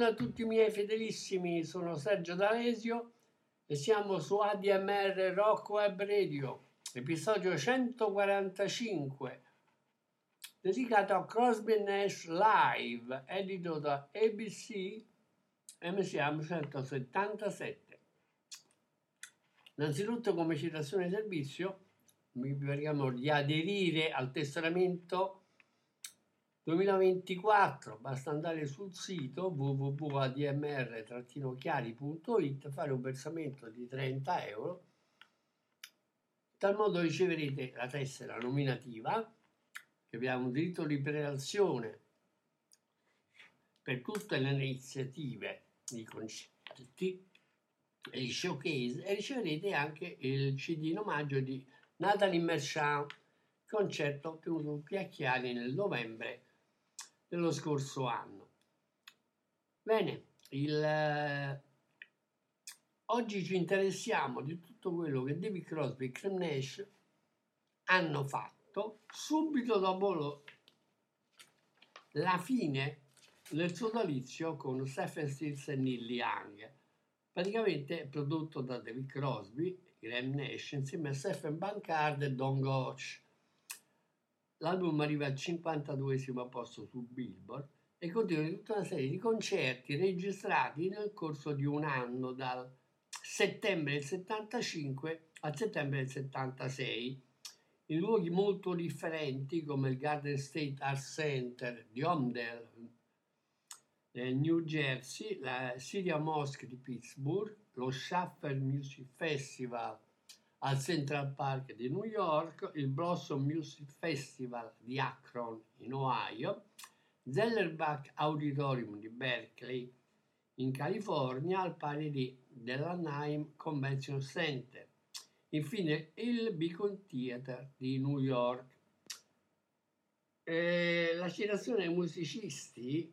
Buongiorno a tutti i miei fedelissimi, sono Sergio D'Alesio e siamo su ADMR Rock Web Radio, episodio 145, dedicato a Crosby Nash Live, edito da ABC MCM 177. Innanzitutto come citazione di servizio vi preghiamo di aderire al tesseramento 2024 basta andare sul sito www.admr-chiari.it fare un versamento di 30 euro. Tal modo riceverete la tessera nominativa che abbiamo un diritto di prelazione per tutte le iniziative i concerti e i showcase e riceverete anche il cd in omaggio di Natalie Merchant concerto tenuto qui a Chiari nel novembre dello scorso anno. Bene, il, eh, oggi ci interessiamo di tutto quello che David Crosby e Clem Nash hanno fatto subito dopo lo, la fine del sodalizio con Stephen Stills e Neil Young. Praticamente prodotto da David Crosby, Graham Nash insieme a Stephen Bancard e Don Gotch L'album arriva al 52 posto su Billboard e contiene tutta una serie di concerti registrati nel corso di un anno, dal settembre del 75 al settembre del 76, in luoghi molto differenti come il Garden State Art Center di Homdale, nel New Jersey, la Syria Mosque di Pittsburgh, lo Shuffle Music Festival al Central Park di New York, il Blossom Music Festival di Akron in Ohio, Zellerbach Auditorium di Berkeley in California al pari di dell'Anaheim Convention Center. Infine il Beacon Theater di New York. Eh, la citazione dei musicisti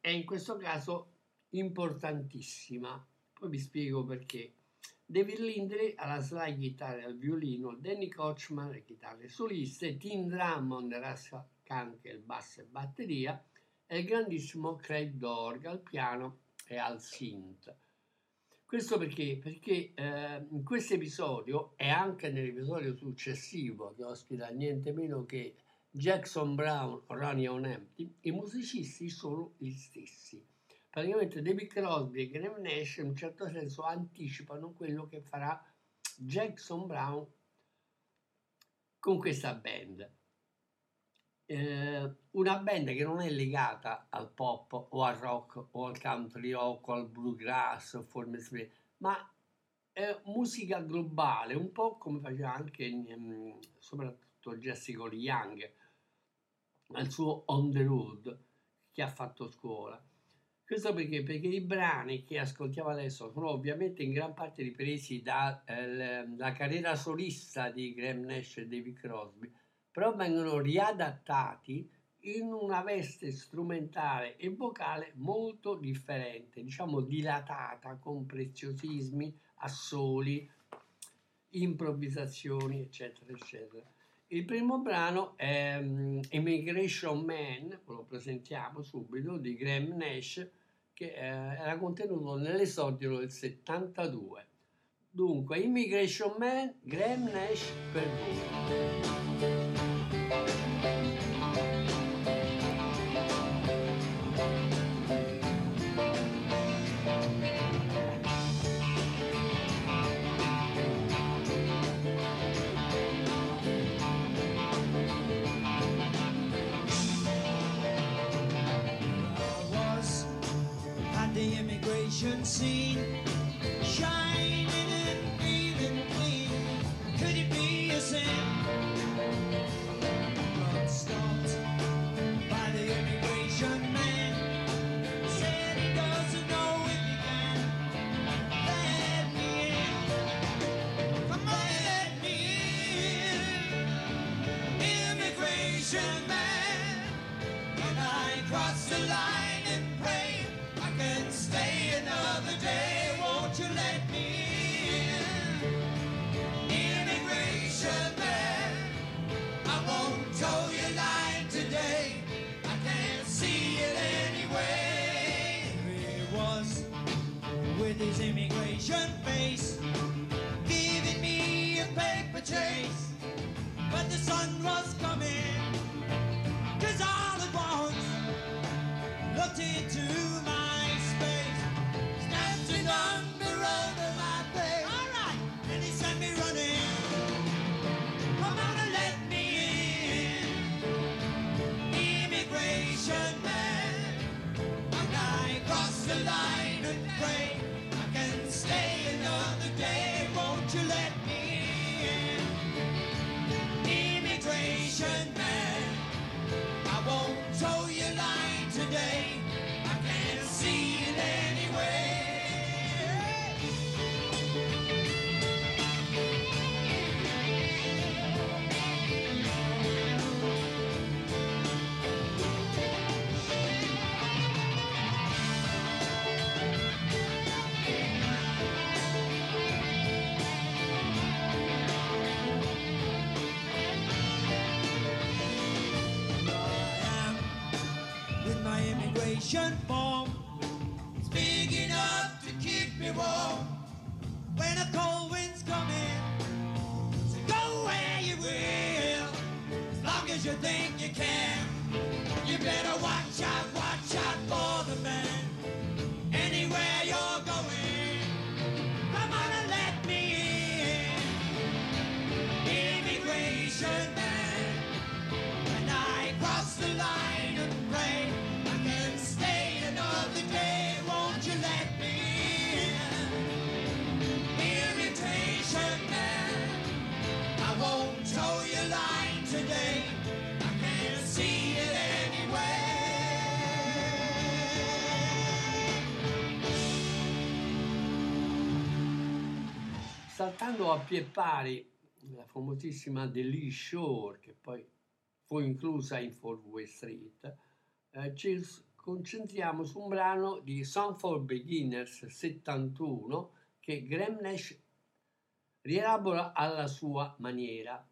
è in questo caso importantissima, poi vi spiego perché. David Lindley alla slide chitarra e al violino, Danny Kochman alle chitarre soliste, Tim Drummond alla canche, il basso e batteria e il grandissimo Craig Dorg al piano e al synth. Questo perché? Perché eh, in questo episodio e anche nell'episodio successivo che ospita niente meno che Jackson Brown o Ronnie on Empty, i musicisti sono gli stessi praticamente David Crosby e Graham Nash in un certo senso anticipano quello che farà Jackson Brown con questa band. Eh, una band che non è legata al pop o al rock o al country rock o al bluegrass o forme sveglie, ma è musica globale, un po' come faceva anche um, soprattutto Jessica Young al suo On the Road che ha fatto scuola. Questo perché? Perché i brani che ascoltiamo adesso sono ovviamente in gran parte ripresi dalla eh, carriera solista di Graham Nash e David Crosby, però vengono riadattati in una veste strumentale e vocale molto differente, diciamo dilatata con preziosismi, assoli, improvvisazioni, eccetera, eccetera. Il primo brano è um, Immigration Man, lo presentiamo subito, di Graham Nash, che eh, era contenuto nell'esordio del 72. Dunque, Immigration Man, Graham Nash per voi. seen. Russian ball. Saltando a pie pari la famosissima The Lee Shore, che poi fu inclusa in Four Way Street, eh, ci concentriamo su un brano di Song for Beginners 71 che Graham Nash rielabora alla sua maniera.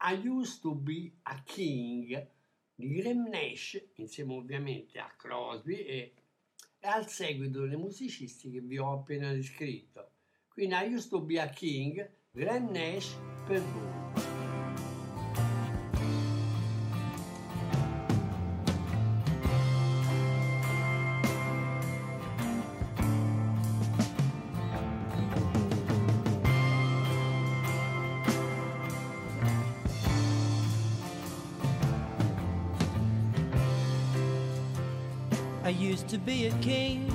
I Used to Be a King di Graham Nash, insieme ovviamente a Crosby e, e al seguito dei musicisti che vi ho appena descritto. Quindi I used to be a king, Graham Nash per voi. I used to be a king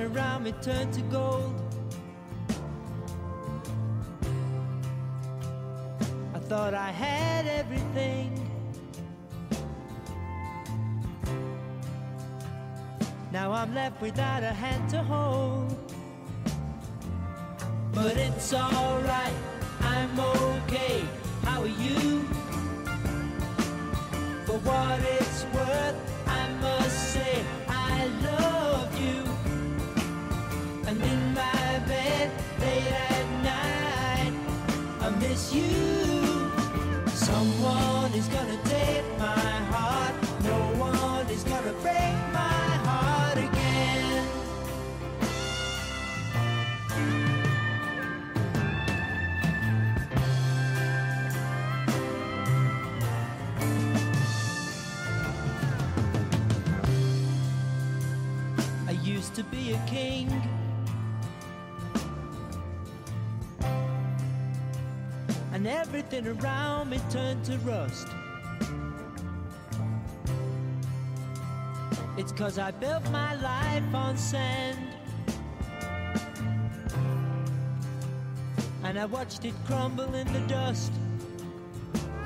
around me turned to gold. I thought I had everything. Now I'm left without a hand to hold. But it's alright, I'm okay. How are you? For what it's worth, I miss you. Someone is gonna take my heart. No one is gonna break my heart again. I used to be a king. And everything around me turned to rust. It's cause I built my life on sand. And I watched it crumble in the dust.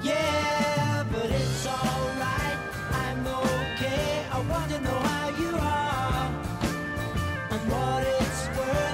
Yeah, but it's alright, I'm okay. I want to know how you are. And what it's worth,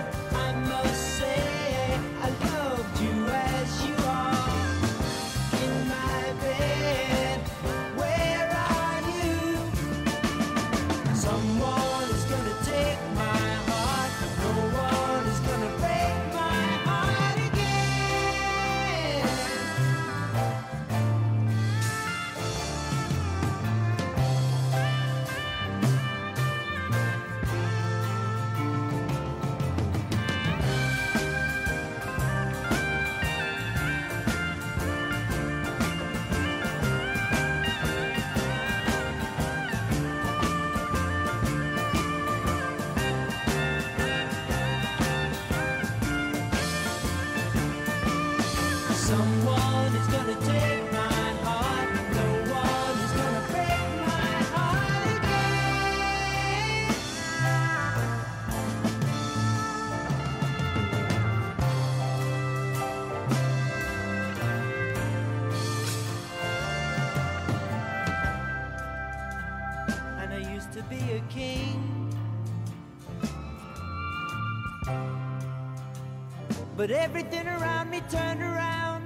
But everything around me turned around.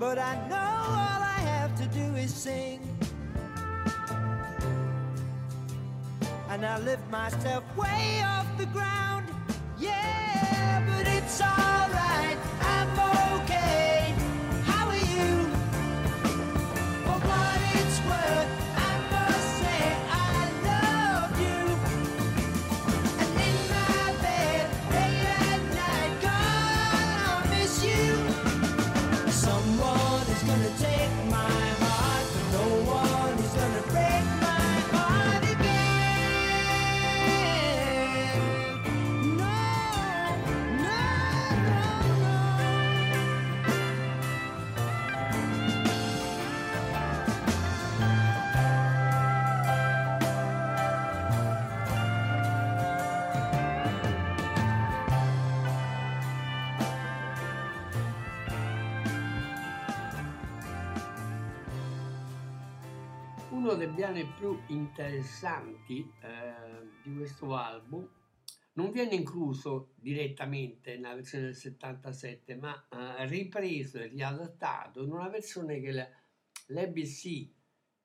But I know all I have to do is sing. And I lift myself way off the ground. Yeah, but it's alright. Interessanti eh, di questo album non viene incluso direttamente nella versione del 77, ma eh, ripreso e riadattato in una versione che la- l'ABC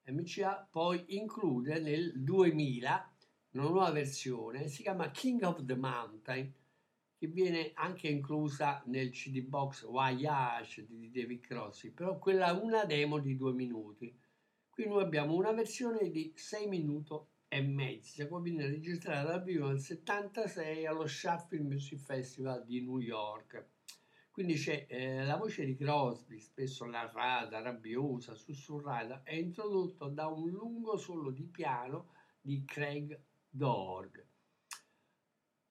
MCA poi include nel 2000, una nuova versione, si chiama King of the Mountain, che viene anche inclusa nel CD box Voyage di David Crosby, però quella è una demo di due minuti. Qui noi abbiamo una versione di 6 minuti e mezzo, che viene registrata dal vivo nel 76 allo Sheffield Music Festival di New York. Quindi c'è eh, la voce di Crosby, spesso narrata, rabbiosa, sussurrata, è introdotto da un lungo solo di piano di Craig Dorg.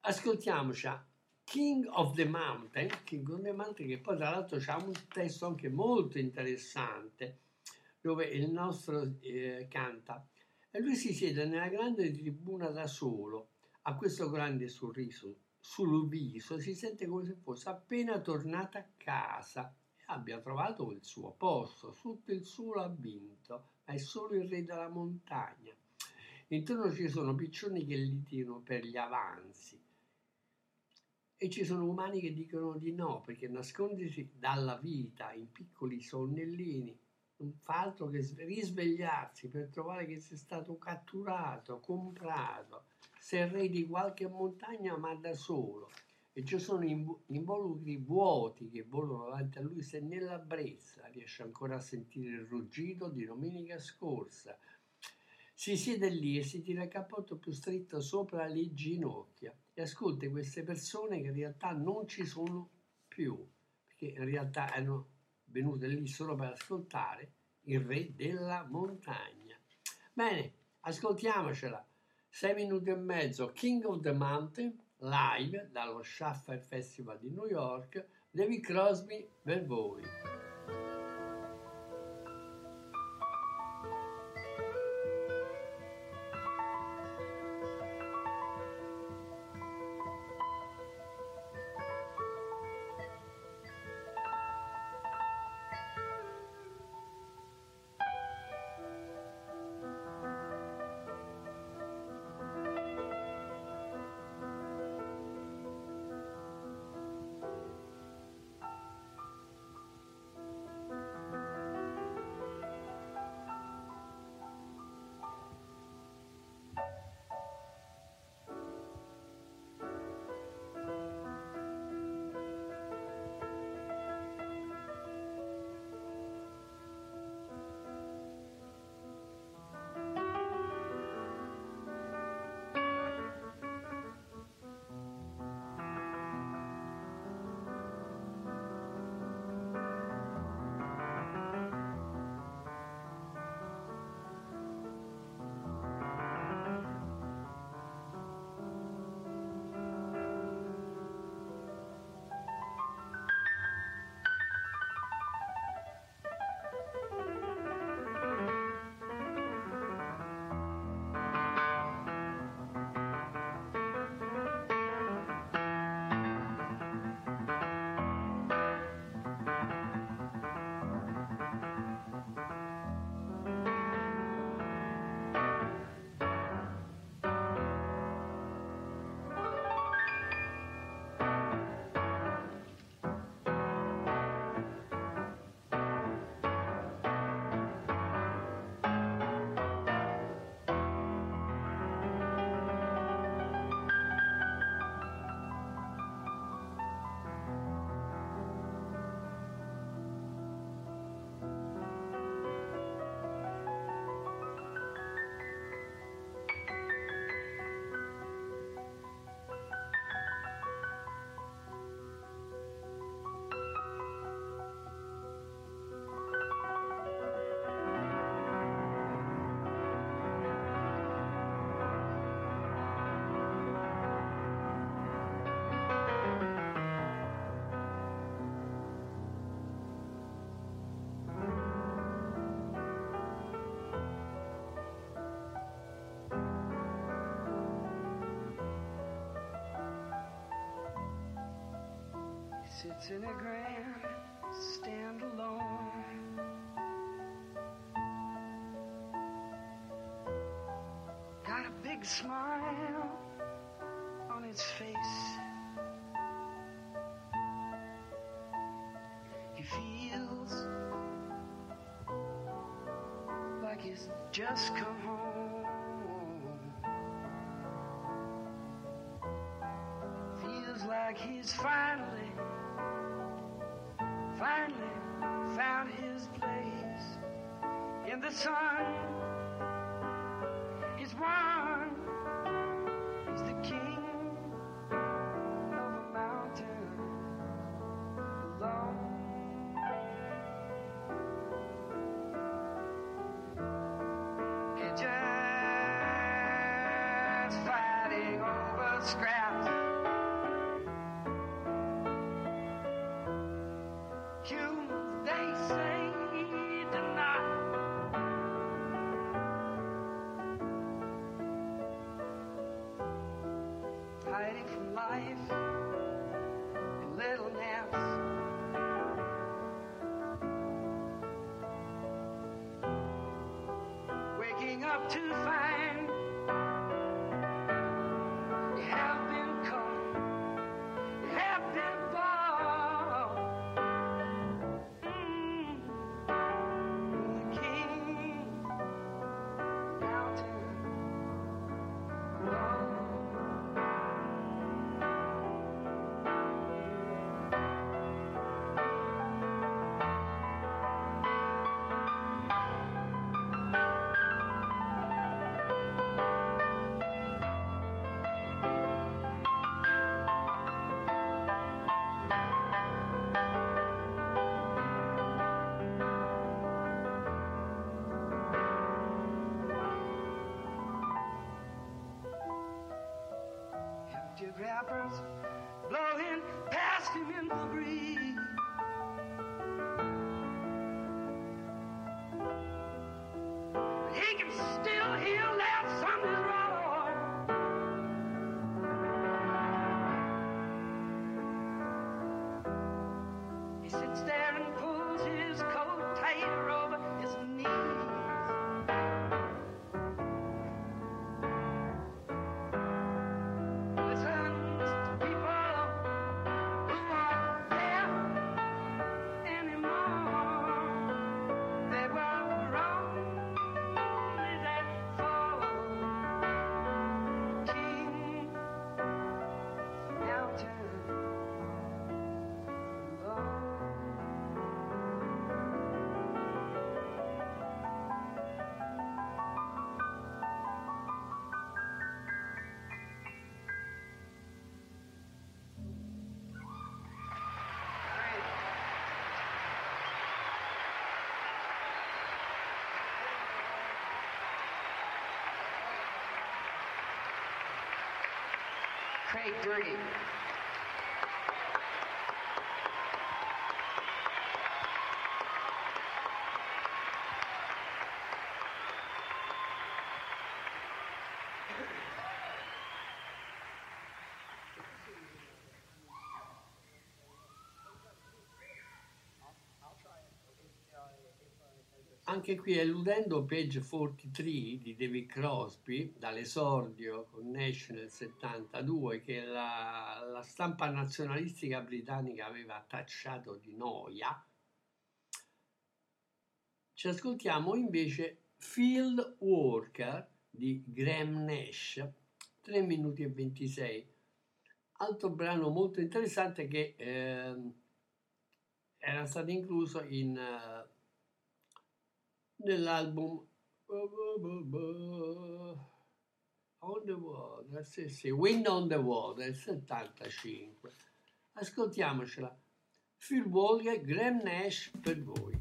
Ascoltiamoci a King of the Mountain, King of the Mountain che poi tra l'altro c'ha un testo anche molto interessante dove il nostro eh, canta e lui si siede nella grande tribuna da solo, ha questo grande sorriso sul viso si sente come se fosse appena tornata a casa e abbia trovato il suo posto. Tutto il suo ha vinto, ma è solo il re della montagna. Intorno ci sono piccioni che litigano per gli avanzi e ci sono umani che dicono di no perché nascondersi dalla vita in piccoli sonnellini non fa altro che risvegliarsi per trovare che sei stato catturato, comprato, sei re di qualche montagna ma da solo. E ci sono involucri vuoti che volano davanti a lui se nella brezza riesce ancora a sentire il ruggito di domenica scorsa. Si siede lì e si tira il cappotto più stretto sopra le ginocchia. E ascolta queste persone che in realtà non ci sono più, perché in realtà erano venute lì solo per ascoltare il re della montagna. Bene, ascoltiamocela. Sei minuti e mezzo, King of the Mountain, live dallo Schaffer Festival di New York, David Crosby per voi. Sits in a grand stand alone. Got a big smile on his face. He feels like he's just come home. Feels like he's finally the sun. Hiding from life in little naps. Waking up to find footsteps. Craig Durgy. Anche qui eludendo page 43 di David Crosby dall'esordio con Nash nel 72 che la, la stampa nazionalistica britannica aveva tacciato di noia, ci ascoltiamo invece Field Worker di Graham Nash, 3 minuti e 26. Altro brano molto interessante che ehm, era stato incluso in, eh, nell'album On the Water, sì, sì, Wind on the Water, del 75. Ascoltiamocela. Phil Walker, Graham Nash per voi.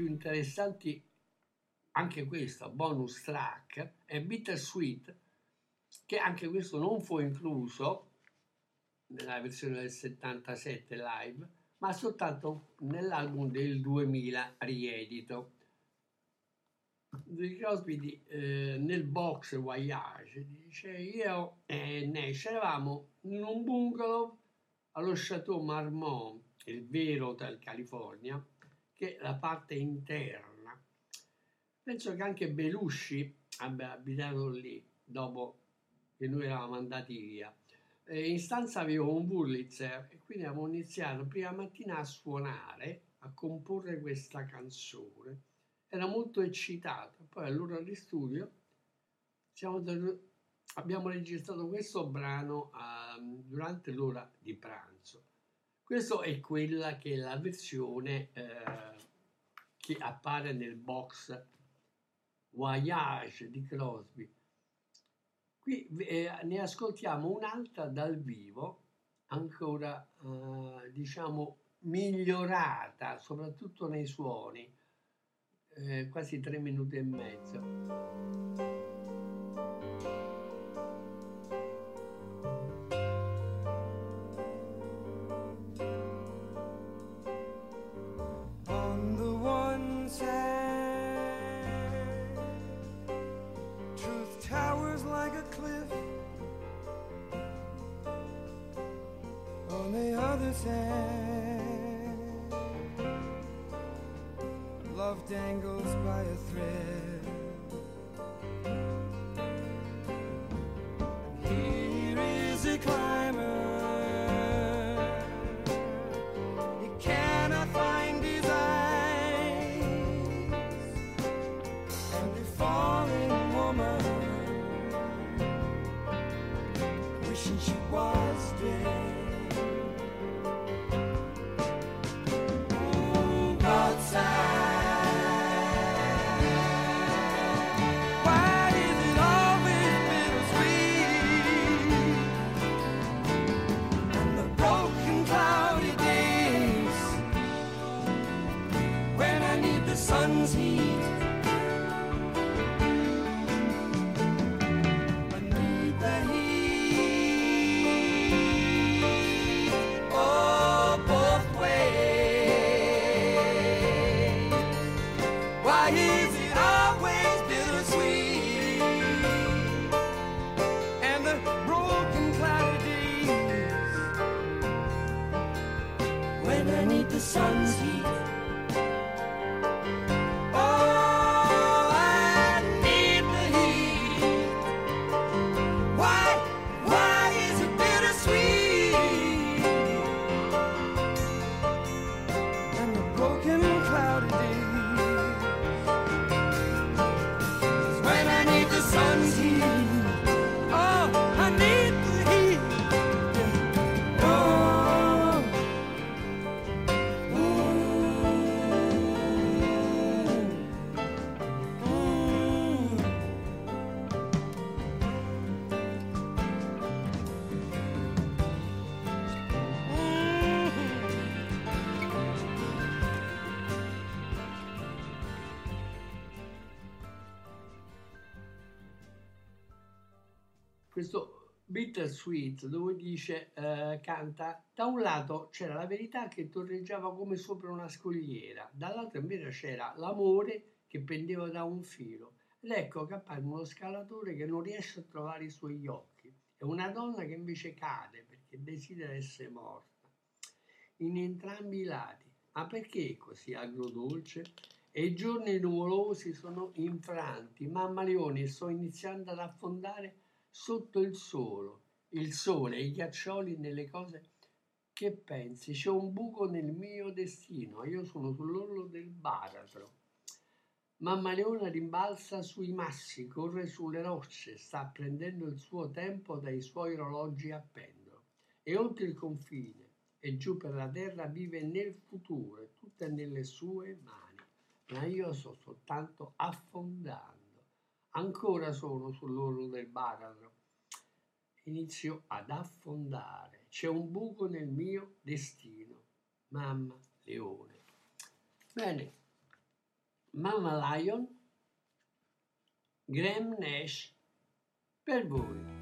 Più interessanti, anche questo, bonus track, è Bittersweet, che anche questo non fu incluso nella versione del 77 live, ma soltanto nell'album del 2000 riedito. Di Crosby di, eh, nel box Voyage dice io e Nash eravamo in un bungalow allo Chateau Marmont, il vero Hotel California, che la parte interna. Penso che anche Belushi abbia abitato lì dopo che noi eravamo andati via. In stanza avevo un Wurlitzer e quindi abbiamo iniziato prima mattina a suonare, a comporre questa canzone. Era molto eccitato. Poi all'ora di studio siamo, abbiamo registrato questo brano uh, durante l'ora di pranzo. Questa è quella che è la versione eh, che appare nel box Voyage di Crosby Qui eh, ne ascoltiamo un'altra dal vivo, ancora eh, diciamo migliorata, soprattutto nei suoni, eh, quasi tre minuti e mezzo. dangles by a thread. Bittersweet dove dice, eh, canta, da un lato c'era la verità che torreggiava come sopra una scogliera, dall'altro invece c'era l'amore che pendeva da un filo. Ed ecco che appare uno scalatore che non riesce a trovare i suoi occhi e una donna che invece cade perché desidera essere morta. In entrambi i lati. Ma perché così agrodolce? E i giorni nuvolosi sono infranti, mamma Leone, sto iniziando ad affondare sotto il sole, il sole i ghiaccioli nelle cose che pensi. C'è un buco nel mio destino, io sono sull'orlo del baratro. Mamma Leona rimbalza sui massi, corre sulle rocce, sta prendendo il suo tempo dai suoi orologi a pendolo. E oltre il confine e giù per la terra vive nel futuro, tutte nelle sue mani. Ma io sto soltanto affondando ancora sono sull'orlo del baratro. Inizio ad affondare. C'è un buco nel mio destino. Mamma leone. Bene, Mama Lion, Graham Nash, per voi.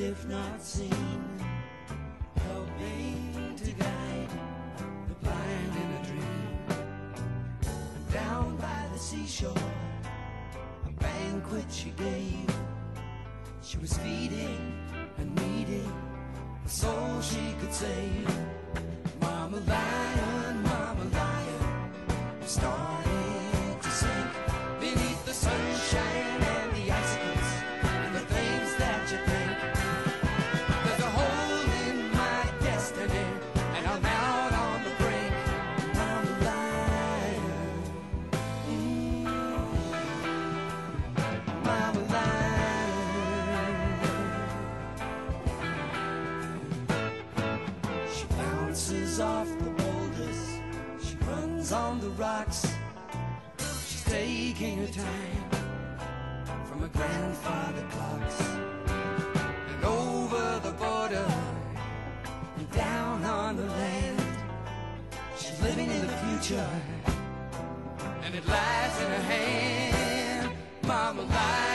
If not seen, seashore, a banquet she gave. She was feeding and needing the soul she could save. Mama time from her grandfather clocks and over the border and down on the land. She's living in the future and it lies in her hand. Mama lion,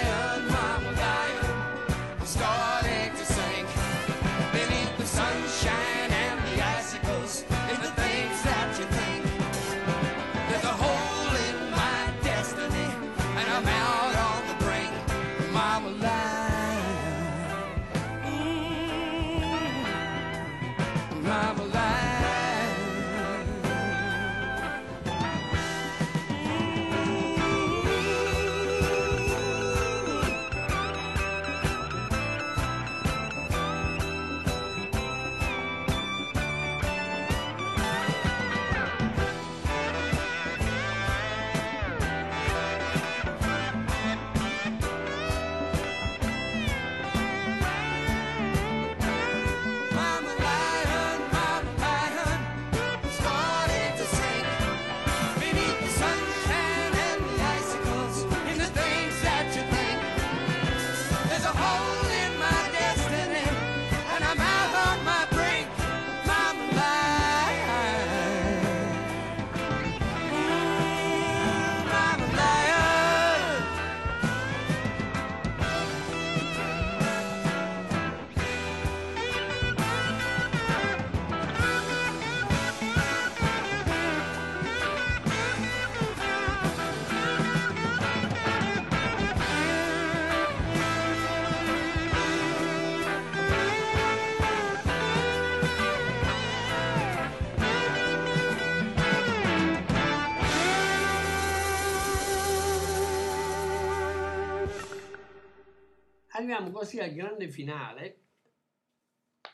Arriviamo così al grande finale,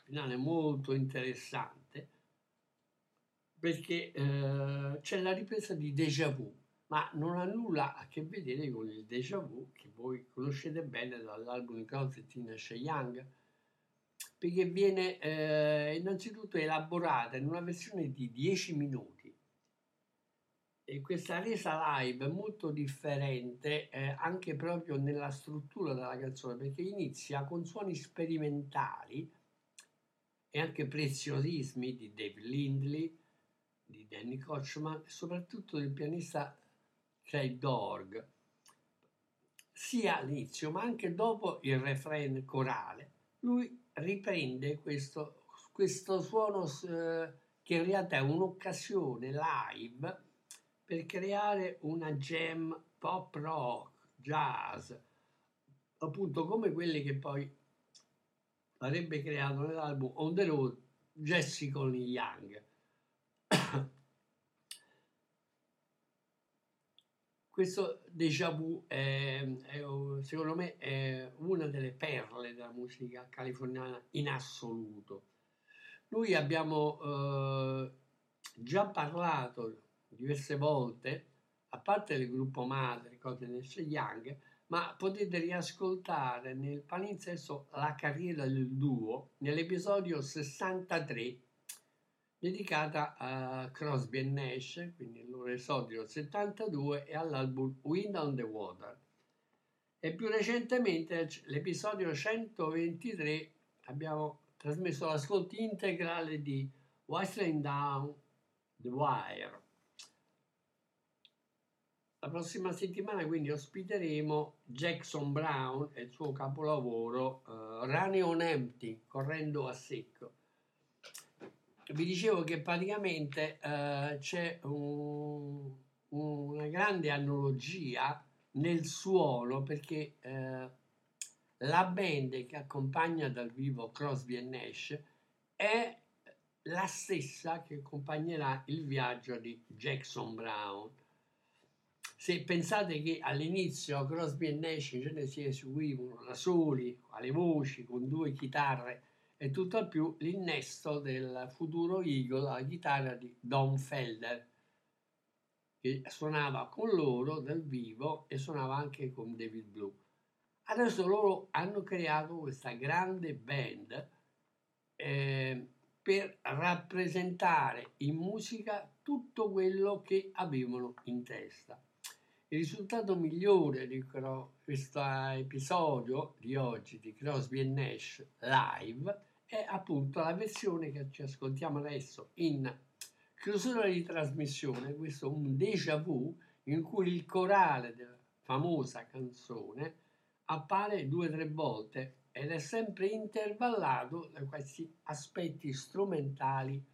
finale molto interessante, perché eh, c'è la ripresa di Déjà Vu, ma non ha nulla a che vedere con il Déjà Vu che voi conoscete bene dall'album di Closet in Young, perché viene eh, innanzitutto elaborata in una versione di 10 minuti questa resa live è molto differente eh, anche proprio nella struttura della canzone perché inizia con suoni sperimentali e anche preziosismi di Dave Lindley, di Danny Kochman e soprattutto del pianista Craig Dorg sia all'inizio ma anche dopo il refrain corale. Lui riprende questo, questo suono eh, che in realtà è un'occasione live per creare una jam pop rock, jazz, appunto come quelli che poi avrebbe creato nell'album On the Road Jesse Coney Young. Questo déjà vu è, è, secondo me è una delle perle della musica californiana in assoluto. Noi abbiamo eh, già parlato diverse volte, a parte del gruppo madre Cottoness Young, ma potete riascoltare nel palinsesto la carriera del duo nell'episodio 63 dedicata a Crosby e Nash, quindi il loro esordio 72 e all'album Wind on the Water. E più recentemente, l'episodio 123, abbiamo trasmesso l'ascolto integrale di Whistling Down the Wire. La prossima settimana quindi ospiteremo Jackson Brown e il suo capolavoro uh, Running on Empty, correndo a secco vi dicevo che praticamente eh, c'è un, una grande analogia nel suono perché eh, la band che accompagna dal vivo Crosby e Nash è la stessa che accompagnerà il viaggio di Jackson Brown. Se pensate che all'inizio Crosby e Nash in genere si eseguivano da soli, alle voci, con due chitarre e tutt'al più l'innesto del futuro Eagle alla chitarra di Don Felder, che suonava con loro dal vivo e suonava anche con David Blue. Adesso loro hanno creato questa grande band eh, per rappresentare in musica tutto quello che avevano in testa. Il risultato migliore di questo episodio di oggi di Crosby Nash live è appunto la versione che ci ascoltiamo adesso in chiusura di trasmissione, questo è un déjà vu in cui il corale della famosa canzone appare due o tre volte ed è sempre intervallato da questi aspetti strumentali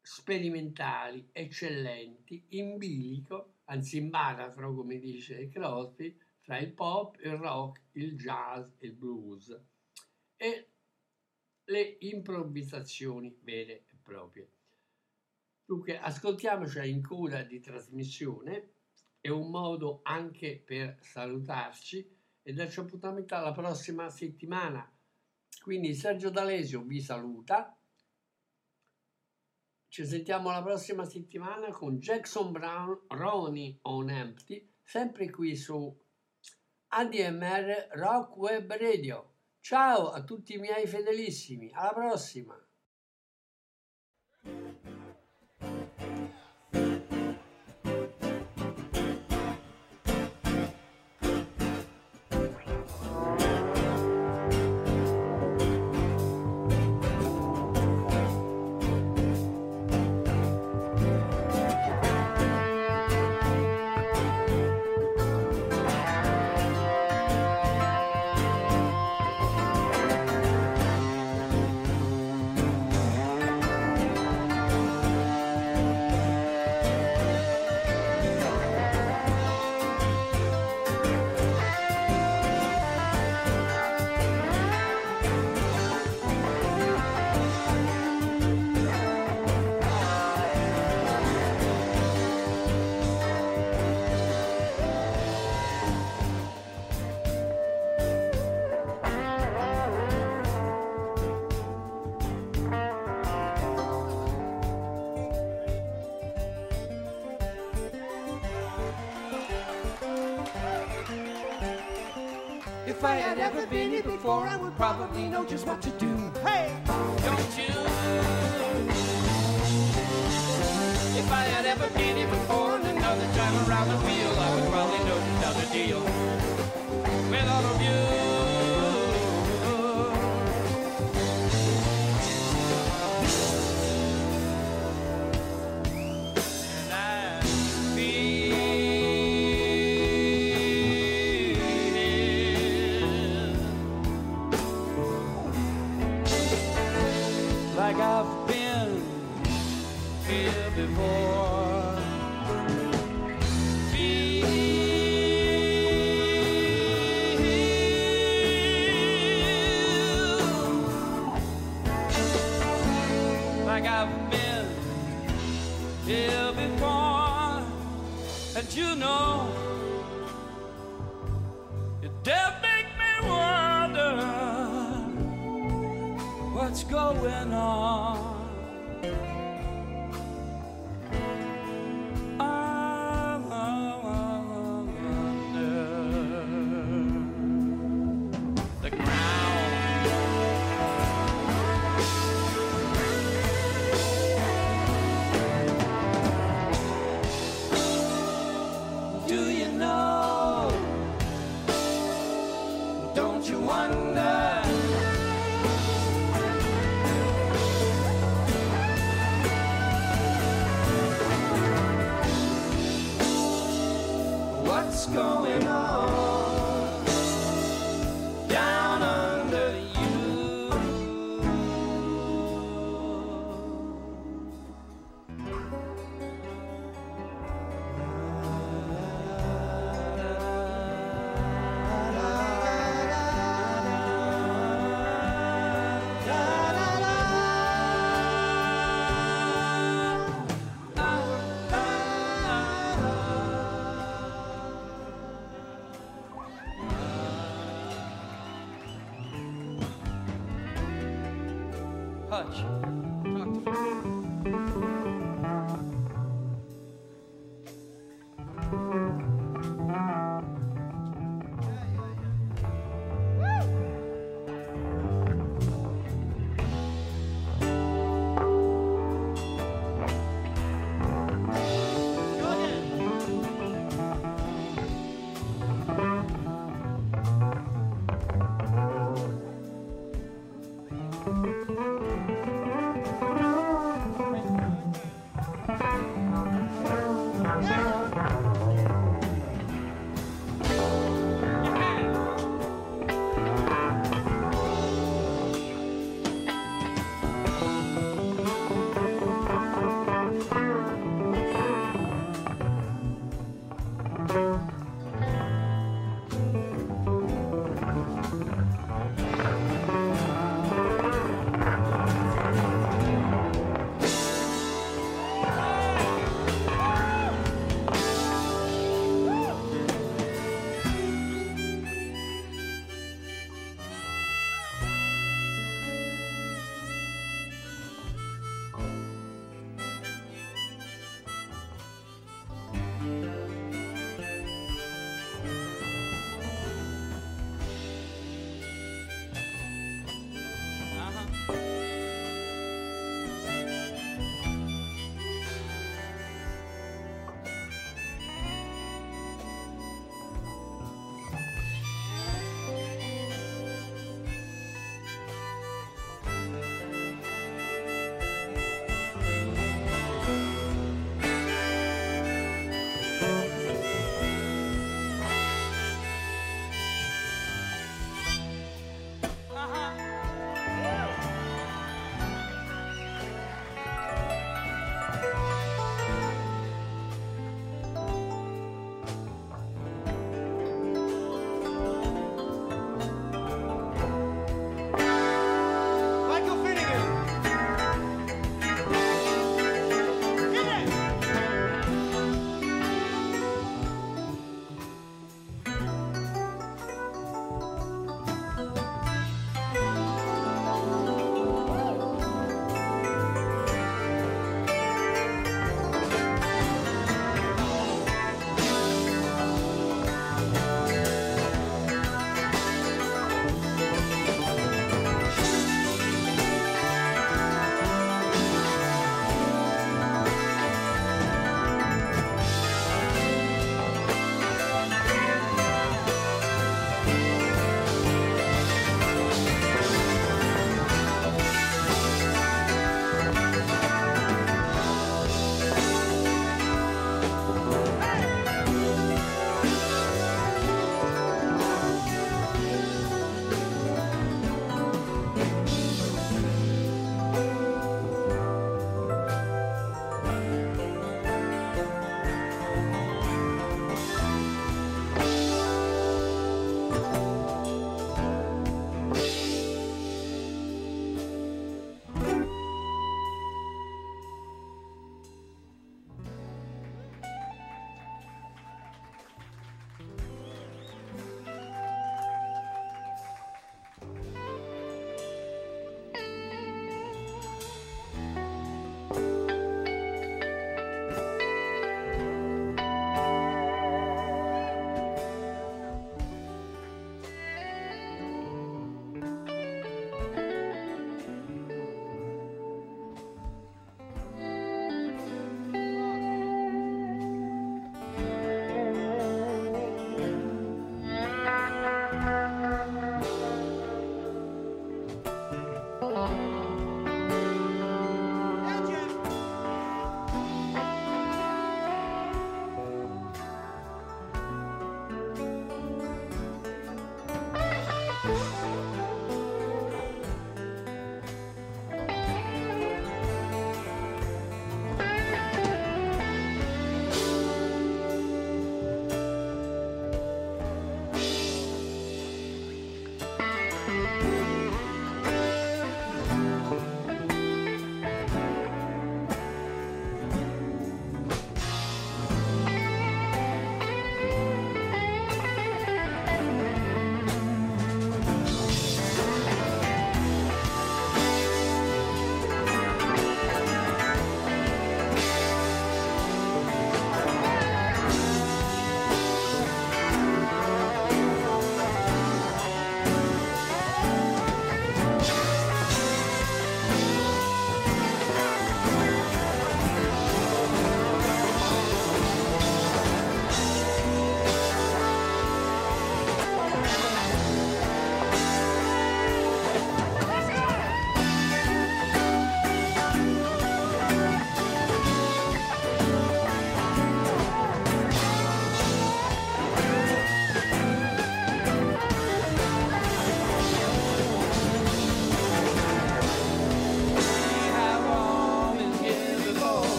sperimentali, eccellenti, in bilico, anzi baratro, come dice Crosby, fra il pop, il rock, il jazz e il blues. E le improvvisazioni vere e proprie. Dunque, ascoltiamoci in cura di trasmissione, è un modo anche per salutarci e darci appuntamento alla prossima settimana. Quindi Sergio D'Alesio vi saluta. Ci sentiamo la prossima settimana con Jackson Brown, Ronnie on Empty, sempre qui su ADMR Rock Web Radio. Ciao a tutti i miei fedelissimi, alla prossima! Probably know just what to do. Hey, don't you? If I had ever been here before and another time around the wheel, I would probably know to deal with all of you.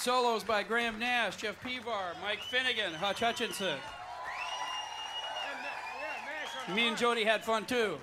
Solos by Graham Nash, Jeff Pevar, Mike Finnegan, Hutch Hutchinson. Me and Jody had fun too.